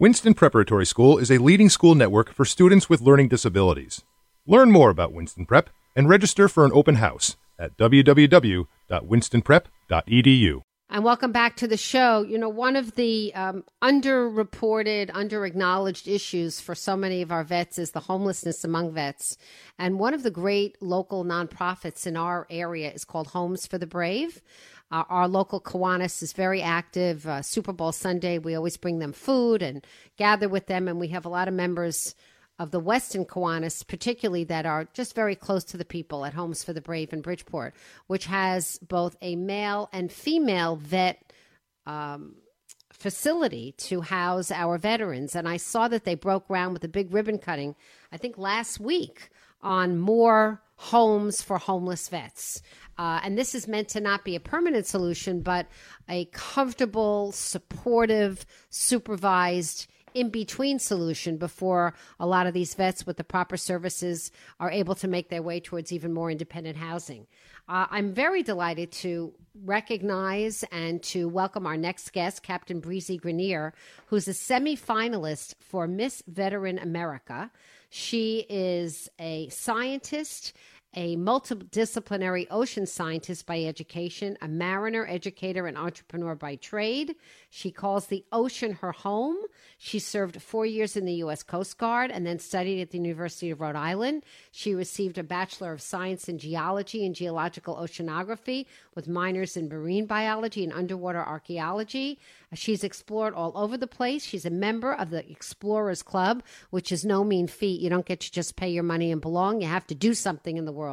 Winston Preparatory School is a leading school network for students with learning disabilities. Learn more about Winston Prep and register for an open house at www.winstonprep.edu. And welcome back to the show. You know, one of the um, underreported, underacknowledged issues for so many of our vets is the homelessness among vets. And one of the great local nonprofits in our area is called Homes for the Brave. Our local Kiwanis is very active. Uh, Super Bowl Sunday, we always bring them food and gather with them. And we have a lot of members of the Weston Kiwanis, particularly that are just very close to the people at Homes for the Brave in Bridgeport, which has both a male and female vet um, facility to house our veterans. And I saw that they broke ground with a big ribbon cutting, I think last week, on more homes for homeless vets. Uh, and this is meant to not be a permanent solution, but a comfortable, supportive, supervised, in between solution before a lot of these vets with the proper services are able to make their way towards even more independent housing. Uh, I'm very delighted to recognize and to welcome our next guest, Captain Breezy Grenier, who's a semifinalist for Miss Veteran America. She is a scientist a multidisciplinary ocean scientist by education, a mariner, educator, and entrepreneur by trade. She calls the ocean her home. She served four years in the U.S. Coast Guard and then studied at the University of Rhode Island. She received a Bachelor of Science in Geology and Geological Oceanography with minors in marine biology and underwater archaeology. She's explored all over the place. She's a member of the Explorers Club, which is no mean feat. You don't get to just pay your money and belong. You have to do something in the world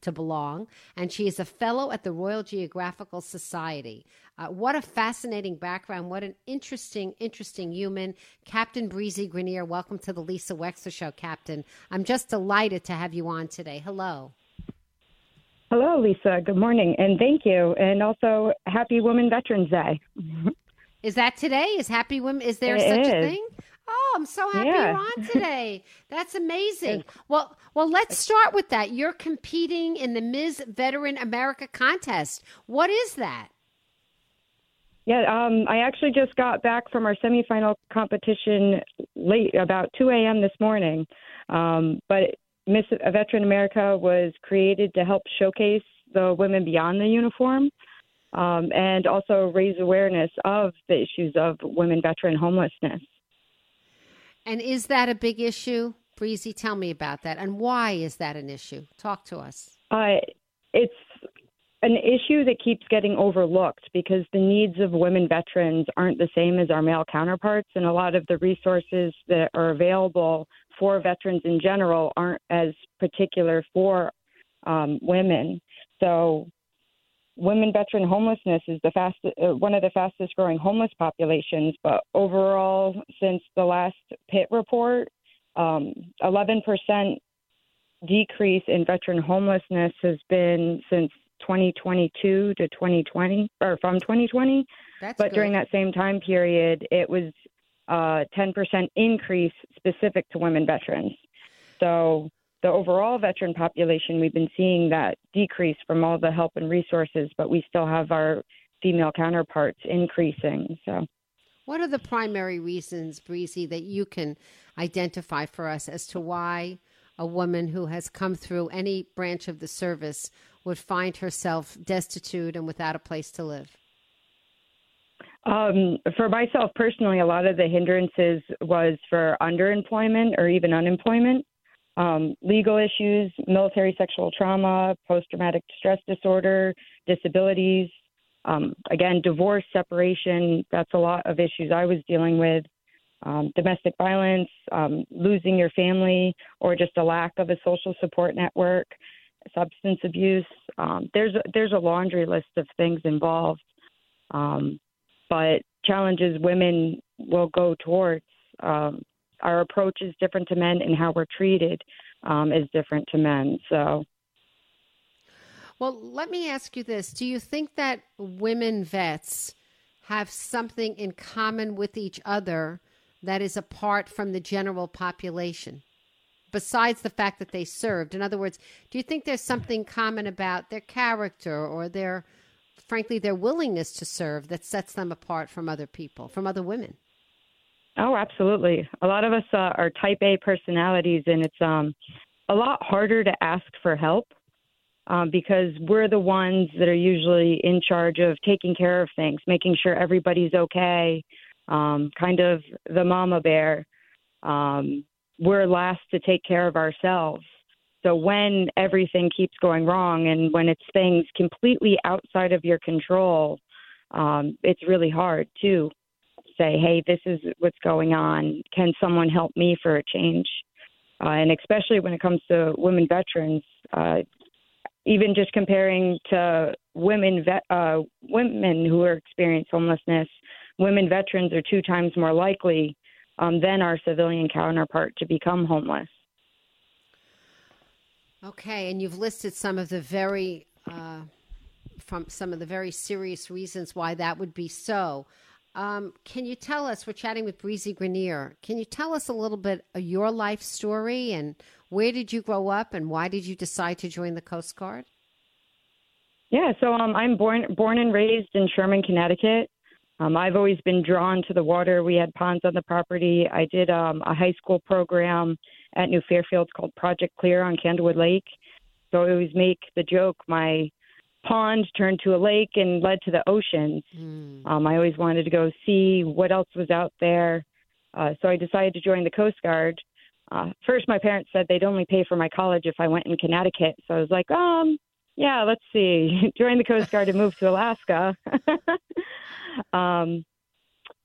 to belong. And she is a fellow at the Royal Geographical Society. Uh, what a fascinating background. What an interesting, interesting human. Captain Breezy Grenier, welcome to the Lisa Wexler Show, Captain. I'm just delighted to have you on today. Hello. Hello, Lisa. Good morning, and thank you. And also, Happy Women Veterans Day. Is that today? Is Happy Women? Is there It such a thing? Oh, I'm so happy Yeah. you're on today. That's amazing. Well, well, let's start with that. You're competing in the Ms. Veteran America contest. What is that? Yeah, um, I actually just got back from our semifinal competition late, about 2 a.m. this morning. Um, but Miss Veteran America was created to help showcase the women beyond the uniform um, and also raise awareness of the issues of women veteran homelessness. And is that a big issue? Breezy, tell me about that. And why is that an issue? Talk to us. Uh, it's an issue that keeps getting overlooked because the needs of women veterans aren't the same as our male counterparts, and a lot of the resources that are available for veterans in general aren't as particular for um, women. So, women veteran homelessness is the fast, uh, one of the fastest growing homeless populations. But overall, since the last PIT report, um, 11% decrease in veteran homelessness has been since 2022 to 2020 or from 2020 That's but good. during that same time period it was a 10% increase specific to women veterans. So the overall veteran population, we've been seeing that decrease from all the help and resources, but we still have our female counterparts increasing. So, what are the primary reasons, Breezy, that you can identify for us as to why a woman who has come through any branch of the service would find herself destitute and without a place to live? Um, for myself personally, a lot of the hindrances was for underemployment or even unemployment, um, legal issues, military sexual trauma, post traumatic stress disorder, disabilities, um, again, divorce, separation. That's a lot of issues I was dealing with. Um, domestic violence, um, losing your family, or just a lack of a social support network, substance abuse. Um, there's a, there's a laundry list of things involved. Um, but challenges women will go towards. Our approach is different to men, and how we're treated um, is different to men. So. Well, let me ask you this. Do you think that women vets have something in common with each other that is apart from the general population? Besides the fact that they served. In other words, do you think there's something common about their character or their frankly, their willingness to serve that sets them apart from other people, from other women. Oh, absolutely. A lot of us uh, are type A personalities, and it's um, a lot harder to ask for help um, because we're the ones that are usually in charge of taking care of things, making sure everybody's okay, um, kind of the mama bear. Um, we're last to take care of ourselves. So when everything keeps going wrong and when it's things completely outside of your control, um, it's really hard to say, hey, this is what's going on. Can someone help me for a change? Uh, and especially when it comes to women veterans, uh, even just comparing to women uh, women who are experiencing homelessness, women veterans are two times more likely um, than our civilian counterpart to become homeless. Okay, and you've listed some of the very uh, from some of the very serious reasons why that would be so. Um, can you tell us? We're chatting with Breezy Grenier. Can you tell us a little bit of your life story and where did you grow up and why did you decide to join the Coast Guard? Yeah, so um, I'm born born and raised in Sherman, Connecticut. Um, I've always been drawn to the water. We had ponds on the property. I did um, a high school program at New Fairfield called Project Clear on Candlewood Lake. So I always make the joke my pond turned to a lake and led to the ocean. Mm. Um, I always wanted to go see what else was out there. Uh, so I decided to join the Coast Guard. Uh, first, my parents said they'd only pay for my college if I went in Connecticut. So I was like, um, yeah, let's see. Join the Coast Guard and move to Alaska. um,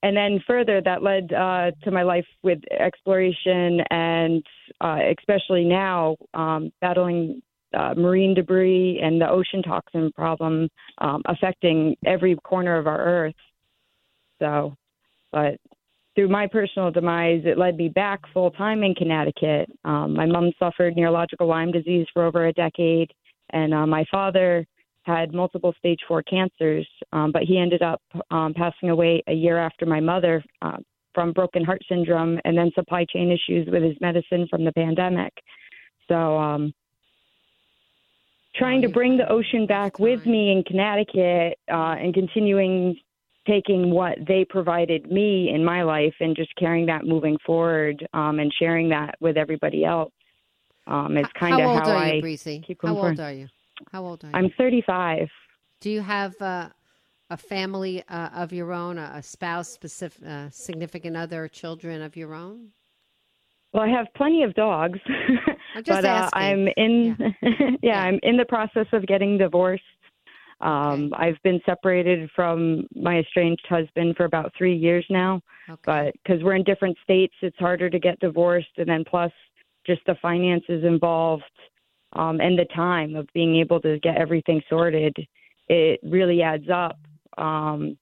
and then further, that led uh, to my life with exploration and uh, especially now um, battling uh, marine debris and the ocean toxin problem um, affecting every corner of our earth. So, but through my personal demise, it led me back full time in Connecticut. Um, my mom suffered neurological Lyme disease for over a decade, and uh, my father had multiple stage four cancers, um, but he ended up um, passing away a year after my mother uh, from broken heart syndrome and then supply chain issues with his medicine from the pandemic. So, um, trying to bring the ocean back with me in Connecticut uh, and continuing taking what they provided me in my life and just carrying that moving forward um, and sharing that with everybody else. Um, it's kind of how, how I you, Breezy? keep going. How old forward. are you? How old are you? I'm 35. Do you have uh, a family uh, of your own, a, spouse, specific, uh, significant other, children of your own? Well, I have plenty of dogs, but uh, I'm in yeah. yeah, yeah, I'm in the process of getting divorced. Um, okay. I've been separated from my estranged husband for about three years now, okay. but because we're in different states, it's harder to get divorced, and then plus just the finances involved um, and the time of being able to get everything sorted, it really adds up. Um,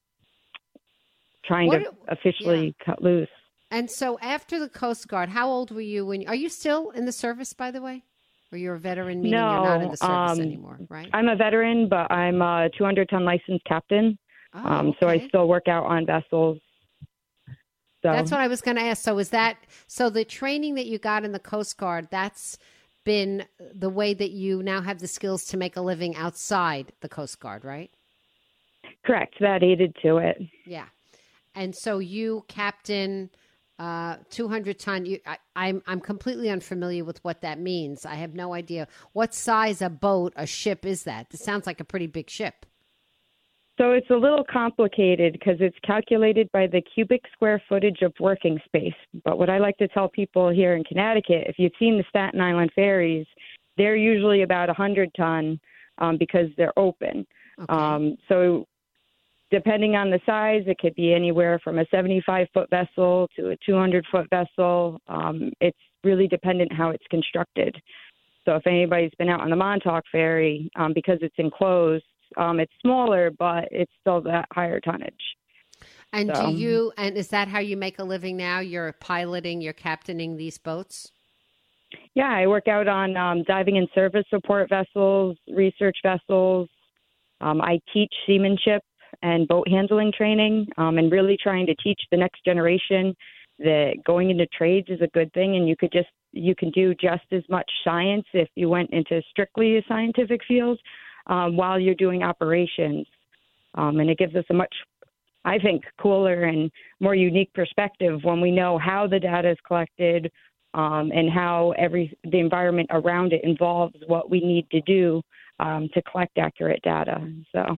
trying what, to officially yeah. cut loose. And so, after the Coast Guard, how old were you when? Are you still in the service, by the way? Or you're a veteran, meaning no, you're not in the service um, anymore, right? I'm a veteran, but I'm a 200 ton licensed captain. Oh, um, okay. So I still work out on vessels. So that's what I was going to ask. So is that so? The training that you got in the Coast Guard that's been the way that you now have the skills to make a living outside the Coast Guard, right? Correct. That aided to it. Yeah, and so you captain uh 200 ton you, I, I'm I'm completely unfamiliar with what that means. I have no idea what size a boat, a ship is that. It sounds like a pretty big ship. So it's a little complicated because it's calculated by the cubic square footage of working space. But what I like to tell people here in Connecticut, if you've seen the Staten Island ferries, they're usually about 100 ton um, because they're open. Okay. Um, so depending on the size, it could be anywhere from a 75 foot vessel to a 200 foot vessel. Um, it's really dependent how it's constructed. So if anybody's been out on the Montauk ferry, um, because it's enclosed, um, it's smaller, but it's still that higher tonnage. And So- do you and is that how you make a living now? You're piloting, you're captaining these boats? Yeah, I work out on um, diving and service support vessels, research vessels. Um, I teach seamanship and boat handling training, um, and really trying to teach the next generation that going into trades is a good thing, and you could just you can do just as much science if you went into strictly a scientific field um, while you're doing operations, um, and it gives us a much I think cooler and more unique perspective when we know how the data is collected, um, and how every the environment around it involves what we need to do um, to collect accurate data. So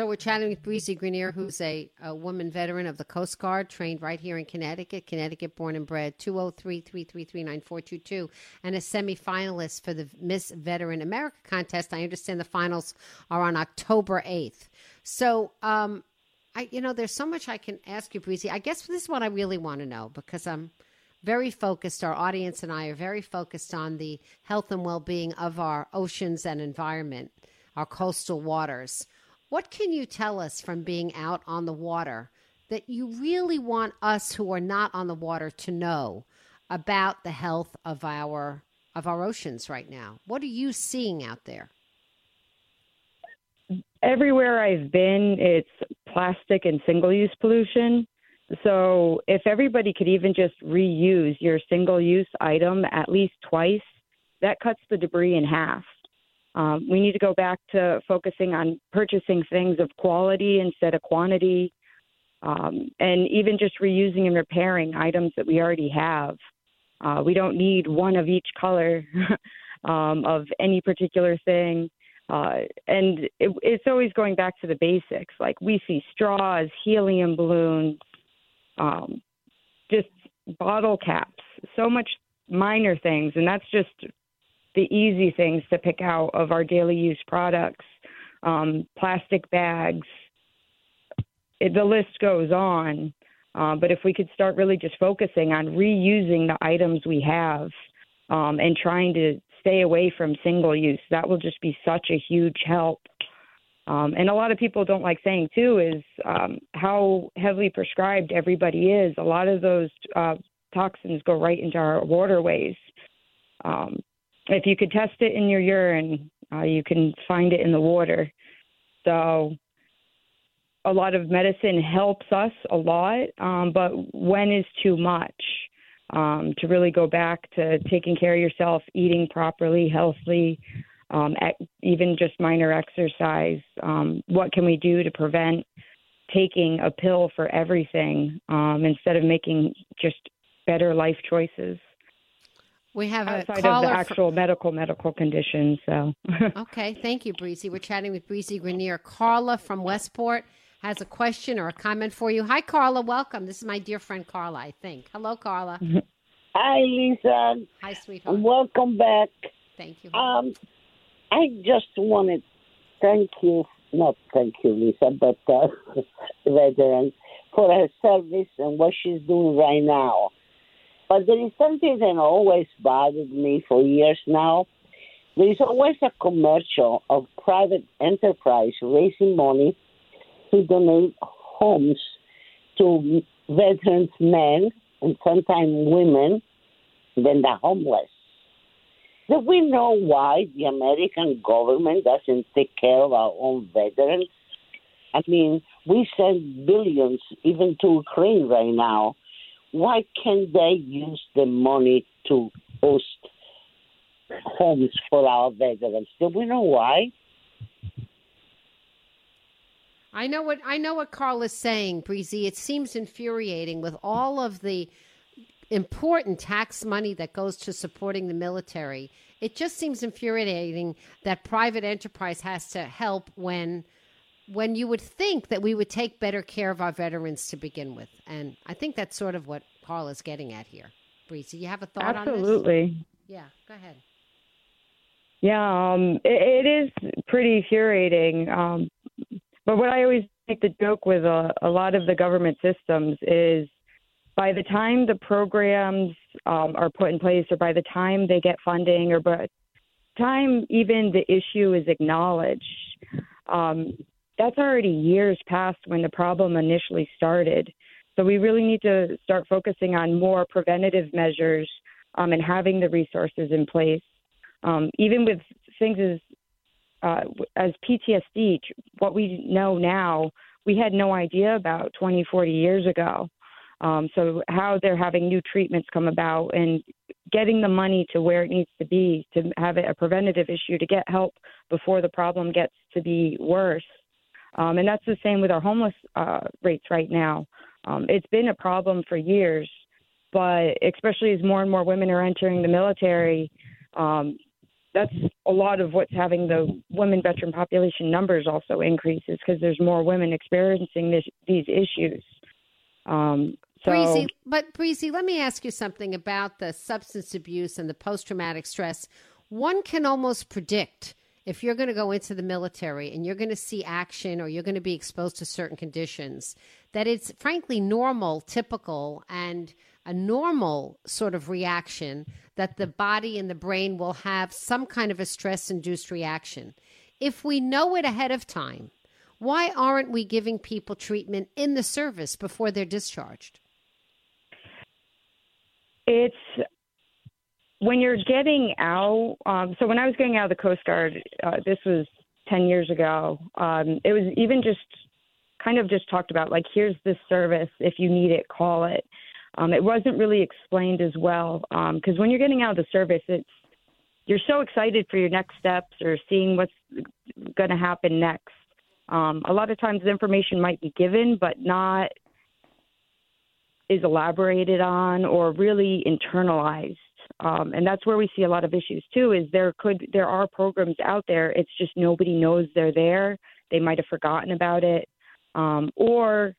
So we're chatting with Breezy Grenier, who's a, a woman veteran of the Coast Guard, trained right here in Connecticut, Connecticut born and bred, 203-333-9422, and a semifinalist for the Miss Veteran America contest. I understand the finals are on October 8th. So, um, I, you know, there's so much I can ask you, Breezy. I guess this is what I really want to know because I'm very focused. Our audience and I are very focused on the health and well-being of our oceans and environment, our coastal waters. What can you tell us from being out on the water that you really want us who are not on the water to know about the health of our of our oceans right now? What are you seeing out there? everywhere I've been, it's plastic and single use pollution. So if everybody could even just reuse your single use item at least twice, that cuts the debris in half. Um, we need to go back to focusing on purchasing things of quality instead of quantity, um, and even just reusing and repairing items that we already have. Uh, we don't need one of each color um, of any particular thing. Uh, and it, it's always going back to the basics. Like we see straws, helium balloons, um, just bottle caps, so much minor things. And that's just the easy things to pick out of our daily use products. Um, plastic bags, it, the list goes on. Uh, but if we could start really just focusing on reusing the items we have um, and trying to stay away from single use, that will just be such a huge help. Um, and a lot of people don't like saying too is um, how heavily prescribed everybody is. A lot of those uh, toxins go right into our waterways. Um, if you could test it in your urine, uh, you can find it in the water. So a lot of medicine helps us a lot, um, but when is too much? Um, to really go back to taking care of yourself, eating properly, healthy, um, even just minor exercise. Um, what can we do to prevent taking a pill for everything um, instead of making just better life choices? We have a outside of the actual medical medical conditions. So, okay, thank you, Breezy. We're chatting with Breezy Grenier. Carla from Westport has a question or a comment for you. Hi, Carla. Welcome. This is my dear friend Carla, I think. Hello, Carla. Hi, Lisa. Hi, sweetheart. Welcome back. Thank you. Um, I just wanted thank you, not thank you, Lisa, but uh, veteran for her service and what she's doing right now. But there is something that always bothered me for years now. There is always a commercial of private enterprise raising money to donate homes to veterans men and sometimes women than the homeless. Do we know why the American government doesn't take care of our own veterans? I mean, we send billions even to Ukraine right now. Why can't they use the money to host homes for our veterans? Do we know why? I know what I know what Carl is saying, Breezy. It seems infuriating with all of the important tax money that goes to supporting the military. It just seems infuriating that private enterprise has to help when when you would think that we would take better care of our veterans to begin with. And I think that's sort of what Carl is getting at here. Breezy, you have a thought on this? absolutely. Yeah, go ahead. Yeah, um, it, it is pretty infuriating. Um, but what I always make the joke with a, a lot of the government systems is by the time the programs um, are put in place, or by the time they get funding, or by the time even the issue is acknowledged, um, that's already years past when the problem initially started. So we really need to start focusing on more preventative measures um, and having the resources in place. Um, even with things as uh, as PTSD, what we know now, we had no idea about 20, 40 years ago. Um, so how they're having new treatments come about and getting the money to where it needs to be to have it a preventative issue to get help before the problem gets to be worse. Um, and that's the same with our homeless uh, rates right now. Um, it's been a problem for years, but especially as more and more women are entering the military, um, that's a lot of what's having the women veteran population numbers also increases because there's more women experiencing this, these issues. Um, so, Breezy, but Breezy, let me ask you something about the substance abuse and the post traumatic stress. One can almost predict if you're going to go into the military and you're going to see action or you're going to be exposed to certain conditions, that it's frankly normal, typical, and a normal sort of reaction that the body and the brain will have some kind of a stress induced reaction. If we know it ahead of time, why aren't we giving people treatment in the service before they're discharged? it's when you're getting out. Um, so when I was getting out of the Coast Guard, uh, this was ten years ago. Um, it was even just kind of just talked about like here's this service if you need it, call it. Um, it wasn't really explained as well because when you're getting out of the service, it's you're so excited for your next steps or seeing what's going to happen next. Um, a lot of times the information might be given, but not is elaborated on or really internalized. Um, and that's where we see a lot of issues too. Is there could there are programs out there? It's just nobody knows they're there. They might have forgotten about it, um, or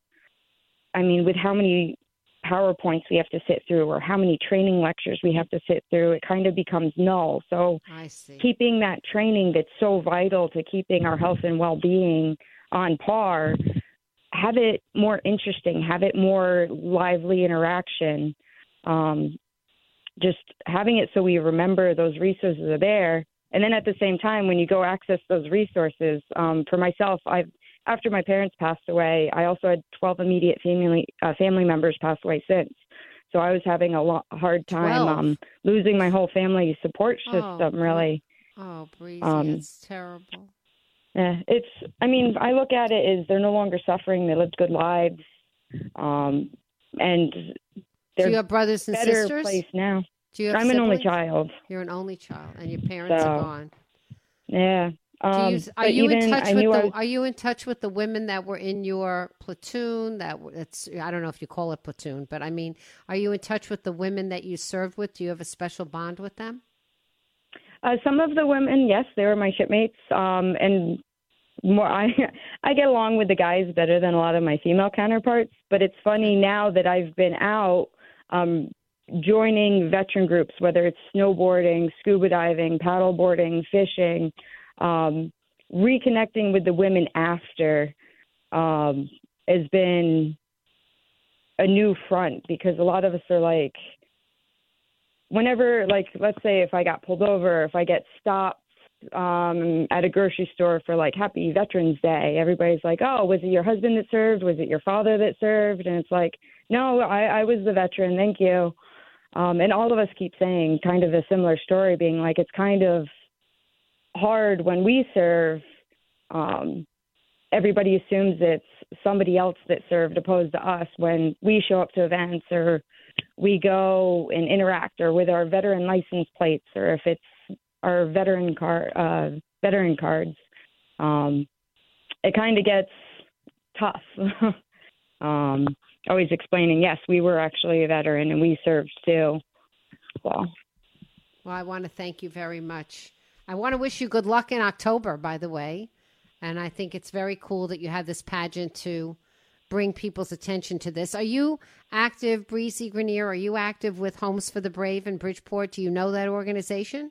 I mean, with how many PowerPoints we have to sit through or how many training lectures we have to sit through, it kind of becomes null. So I see. keeping that training that's so vital to keeping our health and well being on par, have it more interesting, have it more lively interaction. Um, just having it so we remember those resources are there. And then at the same time, when you go access those resources, um, for myself, I've after my parents passed away, I also had 12 immediate family uh, family members pass away since. So I was having a lot, hard time um, losing my whole family support Oh, system. really, Oh, Breezy, Um, it's terrible. yeah, it's. I mean, I look at it as they're no longer suffering. They lived good lives, um, and Do you have brothers and better sisters? place now. Do you have I'm an only child. You're an only child, and your parents So- are gone. Yeah. Um, Do you, are you in touch I with the was- Are you in touch with the women that were in your platoon? That it's I don't know if you call it platoon, but I mean, are you in touch with the women that you served with? Do you have a special bond with them? Uh, some of the women, yes, they were my shipmates, um, and more. I I get along with the guys better than a lot of my female counterparts. But it's funny now that I've been out, um, joining veteran groups, whether it's snowboarding, scuba diving, paddleboarding, fishing, um, reconnecting with the women after um, has been a new front because a lot of us are like whenever like let's say if I got pulled over, if I get stopped um at a grocery store for like happy veterans day everybody's like oh was it your husband that served? Was it your father that served? And it's like no i i was the veteran thank you. Um and all of us keep saying kind of a similar story being like it's kind of hard when we serve um everybody assumes it's somebody else that served opposed to us when we show up to events or we go and interact or with our veteran license plates or if it's our veteran card uh veteran cards. Um it kind of gets tough. Um always explaining yes we were actually a veteran and we served too so Well, I want to thank you very much. I want to wish you good luck in October, by the way. And I think it's very cool that you have this pageant to bring people's attention to this. Are you active, Breezy Grenier? Are you active with Homes for the Brave in Bridgeport? Do you know that organization?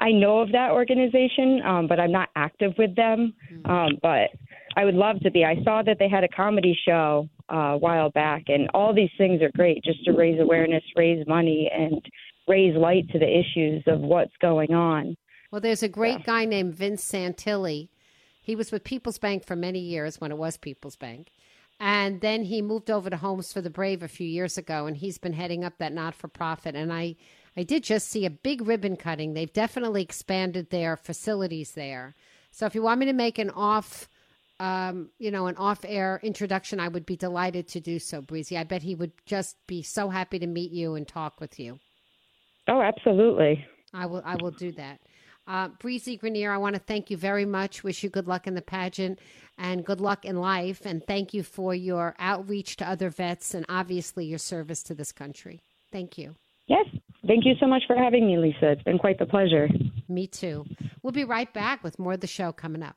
I know of that organization, um, but I'm not active with them. Um, but I would love to be. I saw that they had a comedy show uh, a while back, and all these things are great just to raise awareness, raise money, and raise light to the issues of what's going on. Well, there's a great guy named Vince Santilli. He was with People's Bank for many years when it was People's Bank. And then he moved over to Homes for the Brave a few years ago, and he's been heading up that not for profit. And I, I did just see a big ribbon cutting. They've definitely expanded their facilities there. So if you want me to make an off, um, you know, an off air introduction, I would be delighted to do so, Breezy. I bet he would just be so happy to meet you and talk with you. Oh, absolutely. I will. I will do that. Uh, Breezy Grenier, I want to thank you very much. Wish you good luck in the pageant and good luck in life. And thank you for your outreach to other vets and obviously your service to this country. Thank you. Yes. Thank you so much for having me, Lisa. It's been quite the pleasure. Me too. We'll be right back with more of the show coming up.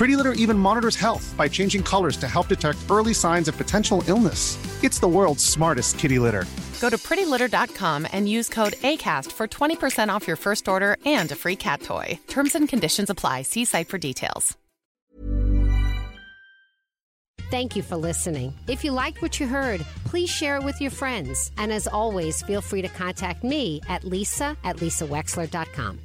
Pretty Litter even monitors health by changing colors to help detect early signs of potential illness. It's the world's smartest kitty litter. Go to prettylitter.com and use code ACAST for 20% off your first order and a free cat toy. Terms and conditions apply. See site for details. Thank you for listening. If you liked what you heard, please share it with your friends. And as always, feel free to contact me at lisa at lisawexler.com.